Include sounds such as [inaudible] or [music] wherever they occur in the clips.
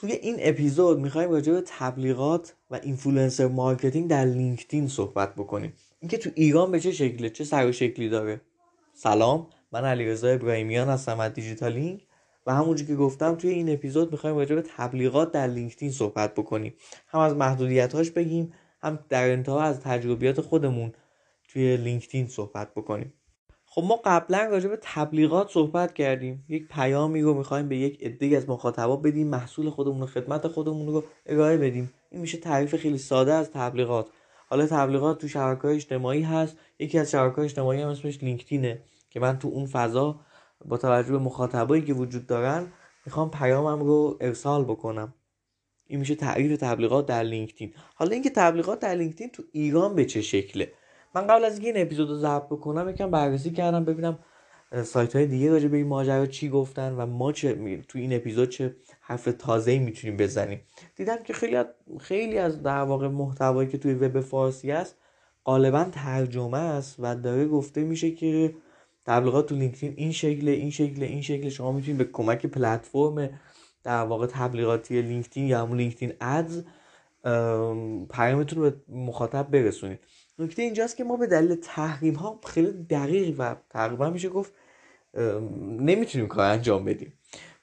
توی این اپیزود می‌خوایم راجع به تبلیغات و influencer marketing در لینکدین صحبت بکنیم. اینکه تو ایران به چه شکله چه سر و شکلی داره. سلام من علیرضا ابراهیمیان هستم از دیجیتالینگ و همونجور که گفتم توی این اپیزود می‌خوایم راجع به تبلیغات در لینکدین صحبت بکنیم. هم از محدودیتاش بگیم هم در انتها از تجربیات خودمون توی لینکدین صحبت بکنیم. خب ما قبلا راجع به تبلیغات صحبت کردیم. یک پیامی رو می‌خوایم به یک عده از مخاطبا بدیم محصول خودمون و خدمت خودمون رو ارائه بدیم. این میشه تعریف خیلی ساده از تبلیغات. حالا تبلیغات تو شبکه اجتماعی هست. یکی از شبکه اجتماعی هم اسمش لینکدینه که من تو اون فضا با توجه به مخاطبایی که وجود دارن می‌خوام پیامم رو ارسال بکنم. این میشه تعریف تبلیغات در لینکدین. حالا اینکه تبلیغات در لینکدین تو ایران به چه شکله؟ من قبل از این اپیزود رو ضبط بکنم یکم بررسی کردم ببینم سایت های دیگه راجع به این ماجرا چی گفتن و ما چه تو این اپیزود چه حرف تازه می‌تونیم بزنیم. دیدم که خیلی از خیلی از در واقع محتوایی که توی وب فارسی است غالبا ترجمه است و داره گفته میشه که تبلیغات تو لینکدین این شکل این شکل این شکل شما می‌تونید به کمک پلتفرم در واقع تبلیغاتی لینکدین یا همون لینکدین ادز پیامتون رو به مخاطب برسونید. نکته اینجاست که ما به دلیل تحریم ها خیلی دقیق و تقریبا میشه گفت نمی‌تونیم کار انجام بدیم.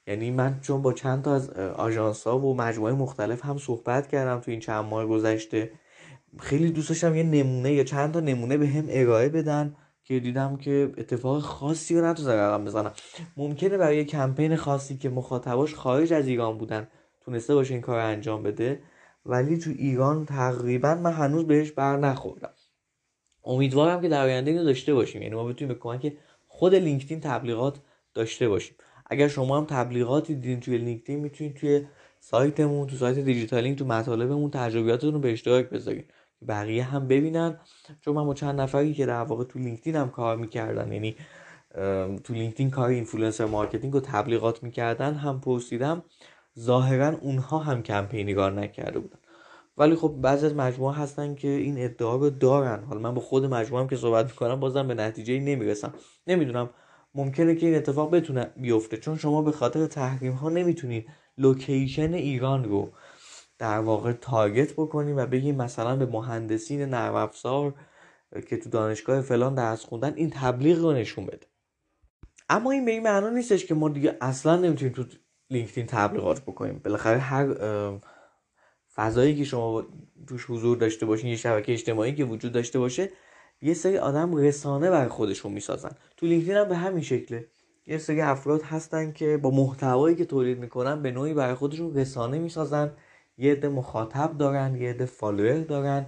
یعنی من چون با چند تا از آژانس ها و مجموعه مختلف هم صحبت کردم تو این چند ماه گذشته خیلی دوست داشتم یه نمونه یا چند تا نمونه به هم ارائه بدن که دیدم که اتفاق خاصی رو نتونستم رقم بزنم. ممکنه برای کمپین خاصی که مخاطباش خارج از ایران بودن تونسته باشه این کار انجام بده ولی تو ایران تقریبا من هنوز بهش بر نخوردم. امیدوارم که در آینده اینو داشته باشیم. یعنی ما بتونیم به کمک خود لینکدین تبلیغات داشته باشیم. اگر شما هم تبلیغاتی دیدین توی لینکدین می‌تونید توی سایتمون تو سایت دیجیتالینگ تو مطالبمون تجربیاتتون رو به اشتراک بذارین. بقیه هم ببینن. چون من با چند نفری که در واقع تو لینکدین هم کار می‌کردن یعنی تو لینکدین کار influencer marketing و تبلیغات می‌کردن هم پرسیدم ظاهرا اونها هم کمپینی نکرده بودن. ولی خب بعضی از مجموعه ها هستن که این ادعا رو دارن. حالا من با خود مجموعه هم که صحبت می‌کنم بازم به نتیجه نمی‌رسم. نمی‌دونم ممکنه که این اتفاق بتونه بیفته چون شما به خاطر تحریم ها نمی‌تونید location ایران رو در واقع target بکنیم و بگیم مثلا به مهندسین نرم افزار که تو دانشگاه فلان درس خوندن این تبلیغ رو نشون بده. اما این به این معنا نیستش که ما دیگه اصلا نمی‌تونیم تو لینکدین تبلیغات بکنیم. بالاخره هر فضایی که شما توش حضور داشته باشین یه شبکه اجتماعی که وجود داشته باشه یه سری آدم رسانه برای خودشون می‌سازن. تو لینکدین هم به همین شکله. یه سری افراد هستن که با محتوایی که تولید می‌کنن به نوعی برای خودشون رسانه می‌سازن. یه عده مخاطب دارن یه عده follower دارن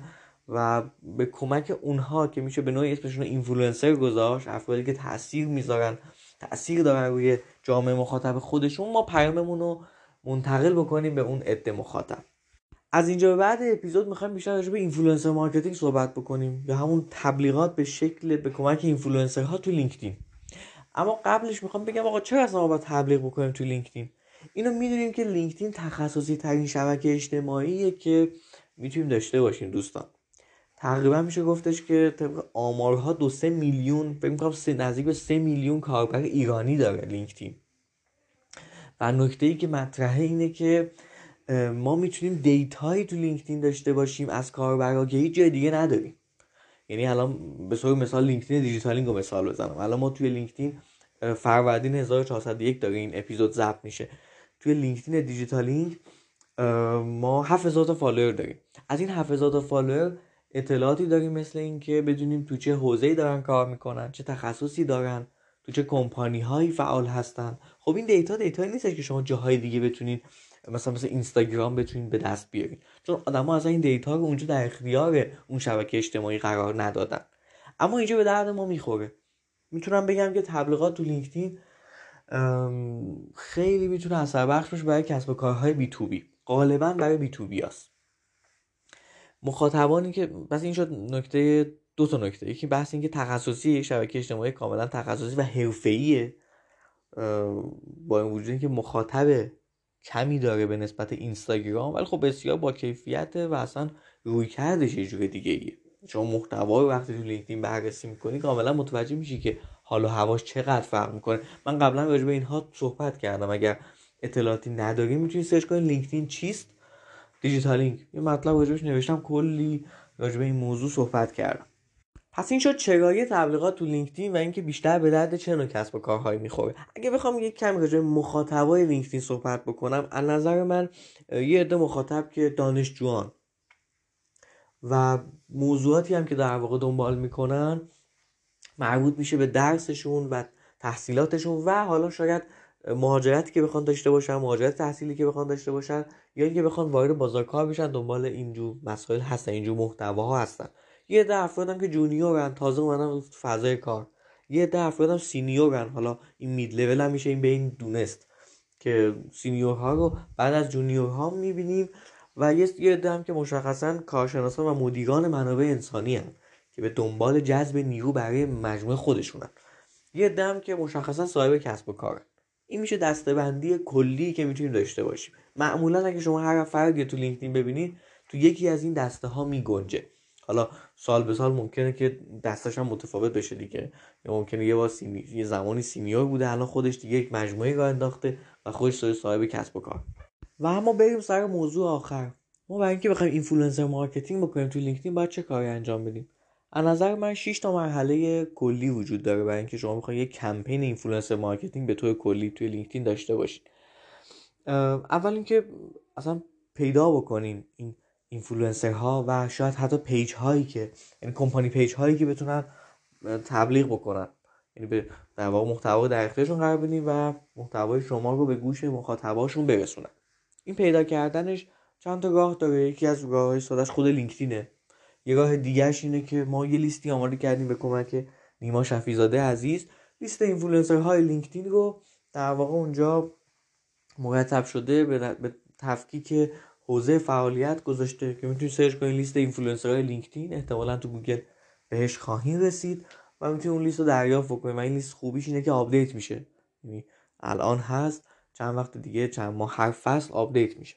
و به کمک اونها که میشه به نوعی اسمشون اینفلوئنسر گذاشت افرادی که تاثیر می‌ذارن تاثیر دارن روی جامعه مخاطب خودشون ما پیاممون رو منتقل بکنیم به اون عده مخاطب. از اینجا به بعد اپیزود می‌خوایم بیشتر راجع به influencer marketing صحبت بکنیم یا همون تبلیغات به شکل به کمک اینفلوئنسرها تو لینکدین. اما قبلش می‌خوام بگم آقا چرا اصلا ما باید تبلیغ بکنیم تو لینکدین؟ اینو می‌دونیم که لینکدین تخصصی ترین شبکه اجتماعیه که می‌تونیم داشته باشیم دوستان. تقریبا میشه گفتش که طبق آمارها دو سه میلیون فکر می‌کنم سه نزدیک به سه میلیون کاربر ایرانی داره لینکدین. و نکته ای که مطرحه اینه که ما می‌تونیم data یی تو لینکدین داشته باشیم از کاربرا که هیچ جای دیگه نداریم. یعنی الان به صورت مثال لینکدین دیجیتالینگ رو مثال بزنم. الان ما توی لینکدین فروردین 1401 داره این اپیزود ضبط میشه. توی لینکدین دیجیتالینگ ما 7000 تا follower داریم. از این 7000 تا follower اطلاعاتی داریم مثل اینکه بدونیم تو چه حوزه‌ای دارن کار می‌کنن چه تخصصی دارن تو چه کمپانی هایی فعال هستن. خب این data data نیستش که شما جاهای دیگه بتونید مثلا مثل اینستاگرام بتونید به دست بیارین. چون آدما از این data رو اونجا در اختیار اون شبکه اجتماعی قرار ندادن. اما اینجا به درد ما می‌خوره. می‌تونم بگم که تبلیغات تو لینکدین خیلی می‌تونه اثر بخش باشه برای کسب و کارهای B2B غالبا برای B2B هست مخاطبانی که پس این شد نکته دو تا نکته. یکی بحث اینکه تخصصی شبکه اجتماعی کاملا تخصصی و حرفه‌ایه. با این وجود اینکه مخاطب کمی داره به نسبت اینستاگرام ولی خب بسیار با کیفیته و اصلا رویکردش یه جور دیگه ایه. شما محتوا رو وقتی تو لینکدین بررسی می‌کنی کاملا متوجه میشی که حال و هواش چقدر فرق می‌کنه. من قبلا راجع به اینها صحبت کردم. اگر اطلاعاتی ندارین می‌تونید search کنید لینکدین چیست؟ دیجیتالینگ یه مطلب راجبش نوشتم کلی راجب این موضوع صحبت کردم. پس این شد چرایی تبلیغات تو لینکدین و اینکه بیشتر به درد چه نوع کسب و کارهایی می‌خوره. اگه بخوام یک کم راجع مخاطبای لینکدین صحبت بکنم از نظر من یه عده مخاطب که دانشجوان و موضوعاتی هم که در واقع دنبال می‌کنن مربوط میشه به درسشون و تحصیلاتشون و حالا شاید مهاجرتی که بخوان داشته باشن مهاجرت تحصیلی که بخوان داشته باشن یا اینکه بخوان وارد بازار کار بشن دنبال اینجور مسائل هستن اینجور محتواها هستن. یه عده افرادم که جونیورن تازه اومدن فضای کار. یه عده افرادم سینیورن حالا این مید لول هم میشه این به این دونست که سینیورها رو بعد از جونیورها می‌بینیم و یه عده هم که مشخصا کارشناسان و مدیران منابع انسانی هن که به دنبال جذب نیرو برای مجموعه خودشونن. یه دم که مشخصا صاحب کسب و کارن این میشه دستبندی کلی که می‌تونیم داشته باشیم. معمولا اگه شما هر فردی تو لینکدین ببینید تو یکی از این دسته ها میگنجه. حالا سال به سال ممکنه که دستش هم متفاوت بشه دیگه. یا ممکنه یه بار یه زمانی senior بوده الان خودش دیگه یک مجموعه راه انداخته و خودش سر صاحب کسب و کار. و اما بریم سر موضوع آخر. ما برای اینکه بخوایم influencer marketing بکنیم تو لینکدین باید چه کاری انجام بدیم؟ از نظر من 6 تا مرحله کلی وجود داره برای اینکه شما می‌خواین یک کمپین influencer marketing به طور کلی توی لینکدین داشته باشید. اول اینکه اصلا پیدا بکنین این اینفلوئنسر ها و شاید حتی page هایی که یعنی company page هایی که بتونن تبلیغ بکنن. یعنی به در واقع محتوا در اختیارشون قرار بدین و محتوای شما رو به گوش مخاطباشون برسونن. این پیدا کردنش چند تا راه داره. یکی از راههای سادهش خود لینکدینه. یه راه دیگهش اینه که ما یه لیستی آماده کردیم به کمک نیما شفیزاده عزیز. لیست اینفلوئنسر های لینکدین رو در واقع اونجا مرتب شده به تفکیک حوزه فعالیت گذاشته که می‌تونید search کنید لیست اینفلوئنسرهای لینکدین احتمالا تو گوگل بهش خواهید رسید و می‌تونید اون لیست رو دریافت بکنید و این لیست خوبیش اینه که update میشه. یعنی الان هست چند وقت دیگه چند ماه هر فصل update میشه.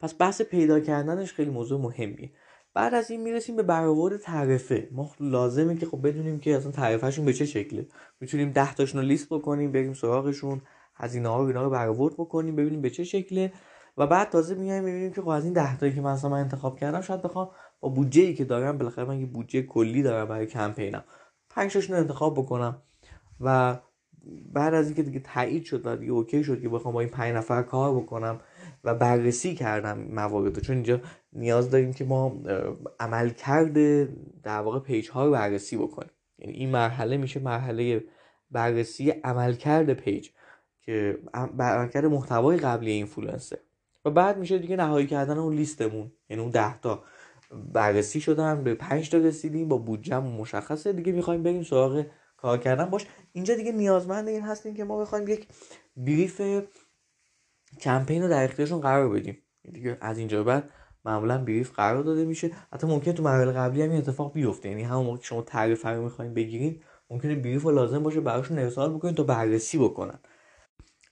پس بحث پیدا کردنش خیلی موضوع مهمیه. بعد از این می‌رسیم به برآورد تعرفه. ما لازمه که خب بدونیم که اصلا تعرفهشون به چه شکله. می‌تونیم ده تاشون رو لیست بکنیم بریم سراغشون هزینه ها رو اینا رو برآورد بکنیم ببینیم به چه شکله. و بعد تازه میایم می‌بینیم که خب از این 10 تایی که مثلا من انتخاب کردم شاید بخوام با بودجه ای که دارم بالاخره من یه بودجه کلی دارم برای کمپینم. 5 تاشون رو انتخاب بکنم و بعد از اینکه دیگه تایید شد و دیگه okay شد که بخوام با این 5 نفر کار بکنم و بررسی کردم موارد چون اینجا نیاز داریم که ما عملکرد در واقع page ها رو بررسی بکنیم. یعنی این مرحله میشه مرحله بررسی عملکرد page که عملکرد محتوای قبلی اینفلوئنسر. و بعد میشه دیگه نهایی کردن اون لیستمون. یعنی اون ده تا. بررسی شدن به 5 تا رسیدیم با بودجه مشخصه. دیگه می‌خوایم بریم سراغ کار کردن. باش اینجا دیگه نیازمند این هستیم که ما بخوایم یک brief کمپین رو در اختیارشون قرار بدیم. دیگه از اینجا بعد معمولا brief قرار داده میشه. حتی ممکنه تو مراحل قبلی هم این اتفاق بیفته. یعنی همون موقع که شما تعرفه رو می‌خواین بگیرین ممکنه brief رو لازم باشه براشون ارسال بکنین تا بررسی بکنن.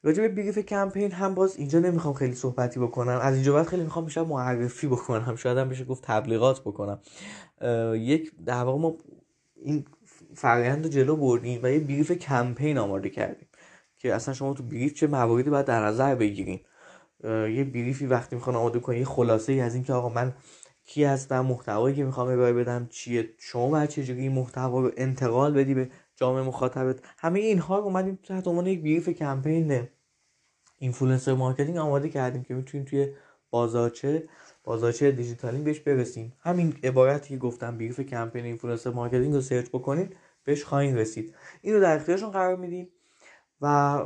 راجع به brief کمپین هم باز اینجا نمی‌خوام خیلی صحبتی بکنم. از اینجا بعد خیلی می‌خوام بیشتر معرفی بکنم. شاید هم بشه گفت تبلیغات بکنم. یک در واقع ما این فرآیند رو جلو بردیم و یه brief کمپین آماده کردیم که اصلا شما تو brief چه مواردی باید در نظر بگیرین. یه brief ی وقتی می‌خوای آماده کنی یه خلاصه ای از اینکه آقا من کی هستم محتوایی که می‌خوام ارائه بدم چیه شما باید چجوری این محتوا رو انتقال بدی به جامعه مخاطبت. همه اینها رو اومدیم تحت عنوان یک brief کمپین influencer marketing آماده کردیم که می‌تونیم توی بازارچه بازارچه دیجیتالینگ بهش برسیم. همین عبارتی که گفتم brief کمپین influencer marketing رو search بکنید بهش خواهید رسید. اینو در اختیارشون قرار میدیم و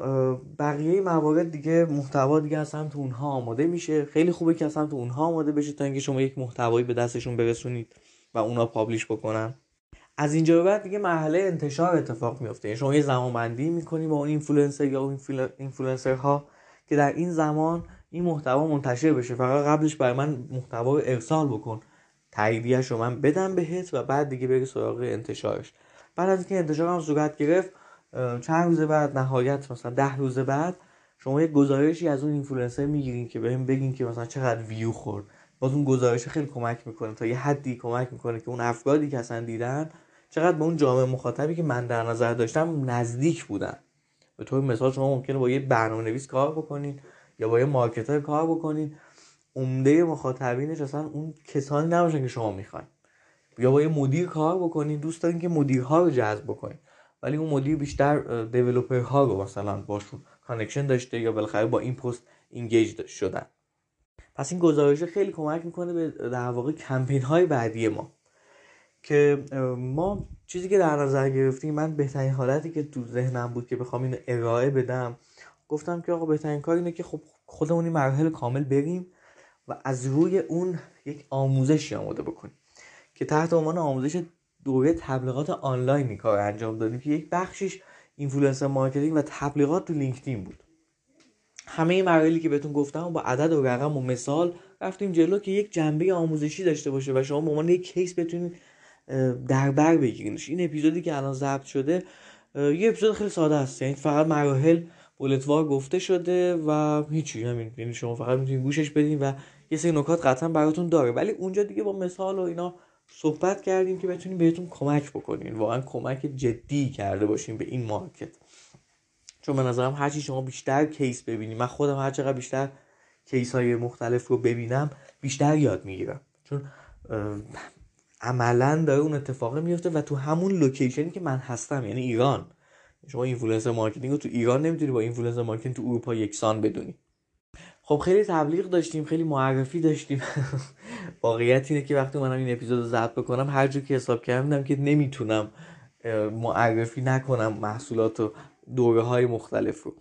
بقیه موارد دیگه محتوا دیگه اصلا تو اونها آماده میشه. خیلی خوبه که اصلا تو اونها آماده بشه تا اینکه شما یک محتوایی به دستشون برسونید و اونا publish بکنن. از اینجا به بعد دیگه مرحله انتشار اتفاق میفته. یعنی شما یه زمان بندی می‌کنی با اون اینفلوئنسر یا اون اینفلوئنسر ها که در این زمان این محتوا منتشر بشه. فقط قبلش برای من محتوا ارسال بکن. تاییدیهش رو من بدم بهت و بعد دیگه بری سراغ انتشارش. بعد از اینکه انتشار هم صورت گرفت چند روز بعد نهایت مثلا ده روز بعد شما یه گزارشی از اون اینفلوئنسر می‌گیرین که بهم بگین که مثلا چقدر ویو خورد. باز اون گزارش خیلی کمک می‌کنه. تا یه حدی کمک می‌کنه که اون افرادی که اصلا دیدن چقدر به اون جامعه مخاطبی که من در نظر داشتم نزدیک بودن. به طور مثال شما ممکنه با یه برنامه نویس کار بکنین یا با یه marketer کار بکنین. عمده مخاطبینش اصلا اون کسانی نباشن که شما می‌خواین. یا با یه مدیر کار بکنین. دوست دارین که مدیرها رو جذب بکنین. ولی اون مدیر بیشتر developer ها رو مثلا باشون connection داشته یا بالاخره با این پست اینگیج شدن. پس این گزارش خیلی کمک می‌کنه به در واقع کمپین های بعدی ما. که ما چیزی که در نظر گرفتیم من بهترین حالتی که تو ذهنم بود که بخوام اینو ارائه بدم گفتم که آقا بهترین کار اینه که خب خودمون این مراحل کامل بریم و از روی اون یک آموزشی آماده بکنیم که تحت عنوان آموزش دوره تبلیغات آنلاین کار انجام دادیم که یک بخشش influencer marketing و تبلیغات تو لینکدین بود. همه این مراحلی که بهتون گفتم با عدد و رقم و مثال رفتیم جلو که یک جنبه آموزشی داشته باشه و شما به عنوان یک case بتونید در بر بگیرینش. این اپیزودی که الان ضبط شده یه اپیزود خیلی ساده است. یعنی فقط مراحل bullet وار گفته شده و هیچی. همین یعنی شما فقط می‌تونید گوشش بدین و یه سری نکات قطعا براتون داره. ولی اونجا دیگه با مثال و اینا صحبت کردیم که بتونیم بهتون کمک بکنین. واقعا کمک جدی کرده باشیم به این market. چون به نظرم هرچی شما بیشتر case ببینید من خودم هر چقدر بیشتر case های مختلف رو ببینم بیشتر یاد می‌گیرم. چون عملا داره اون اتفاق میفته و تو همون location ی که من هستم یعنی ایران. شما influencer marketing رو تو ایران نمی‌تونی با influencer marketing تو اروپا یکسان بدونی. خب خیلی تبلیغ داشتیم خیلی معرفی داشتیم. [laughs] واقعیت اینه که وقتی منم این اپیزود رو ضبط بکنم هر جو که حساب کردم که نمی‌تونم معرفی نکنم محصولات و دوره های مختلف رو.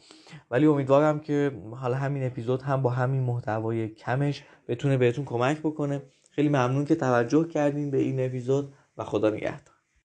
ولی امیدوارم که حالا همین اپیزود هم با همین محتوای کمش بتونه بهتون کمک بکنه. خیلی ممنون که توجه کردین به این اپیزود و خدا نگهدار.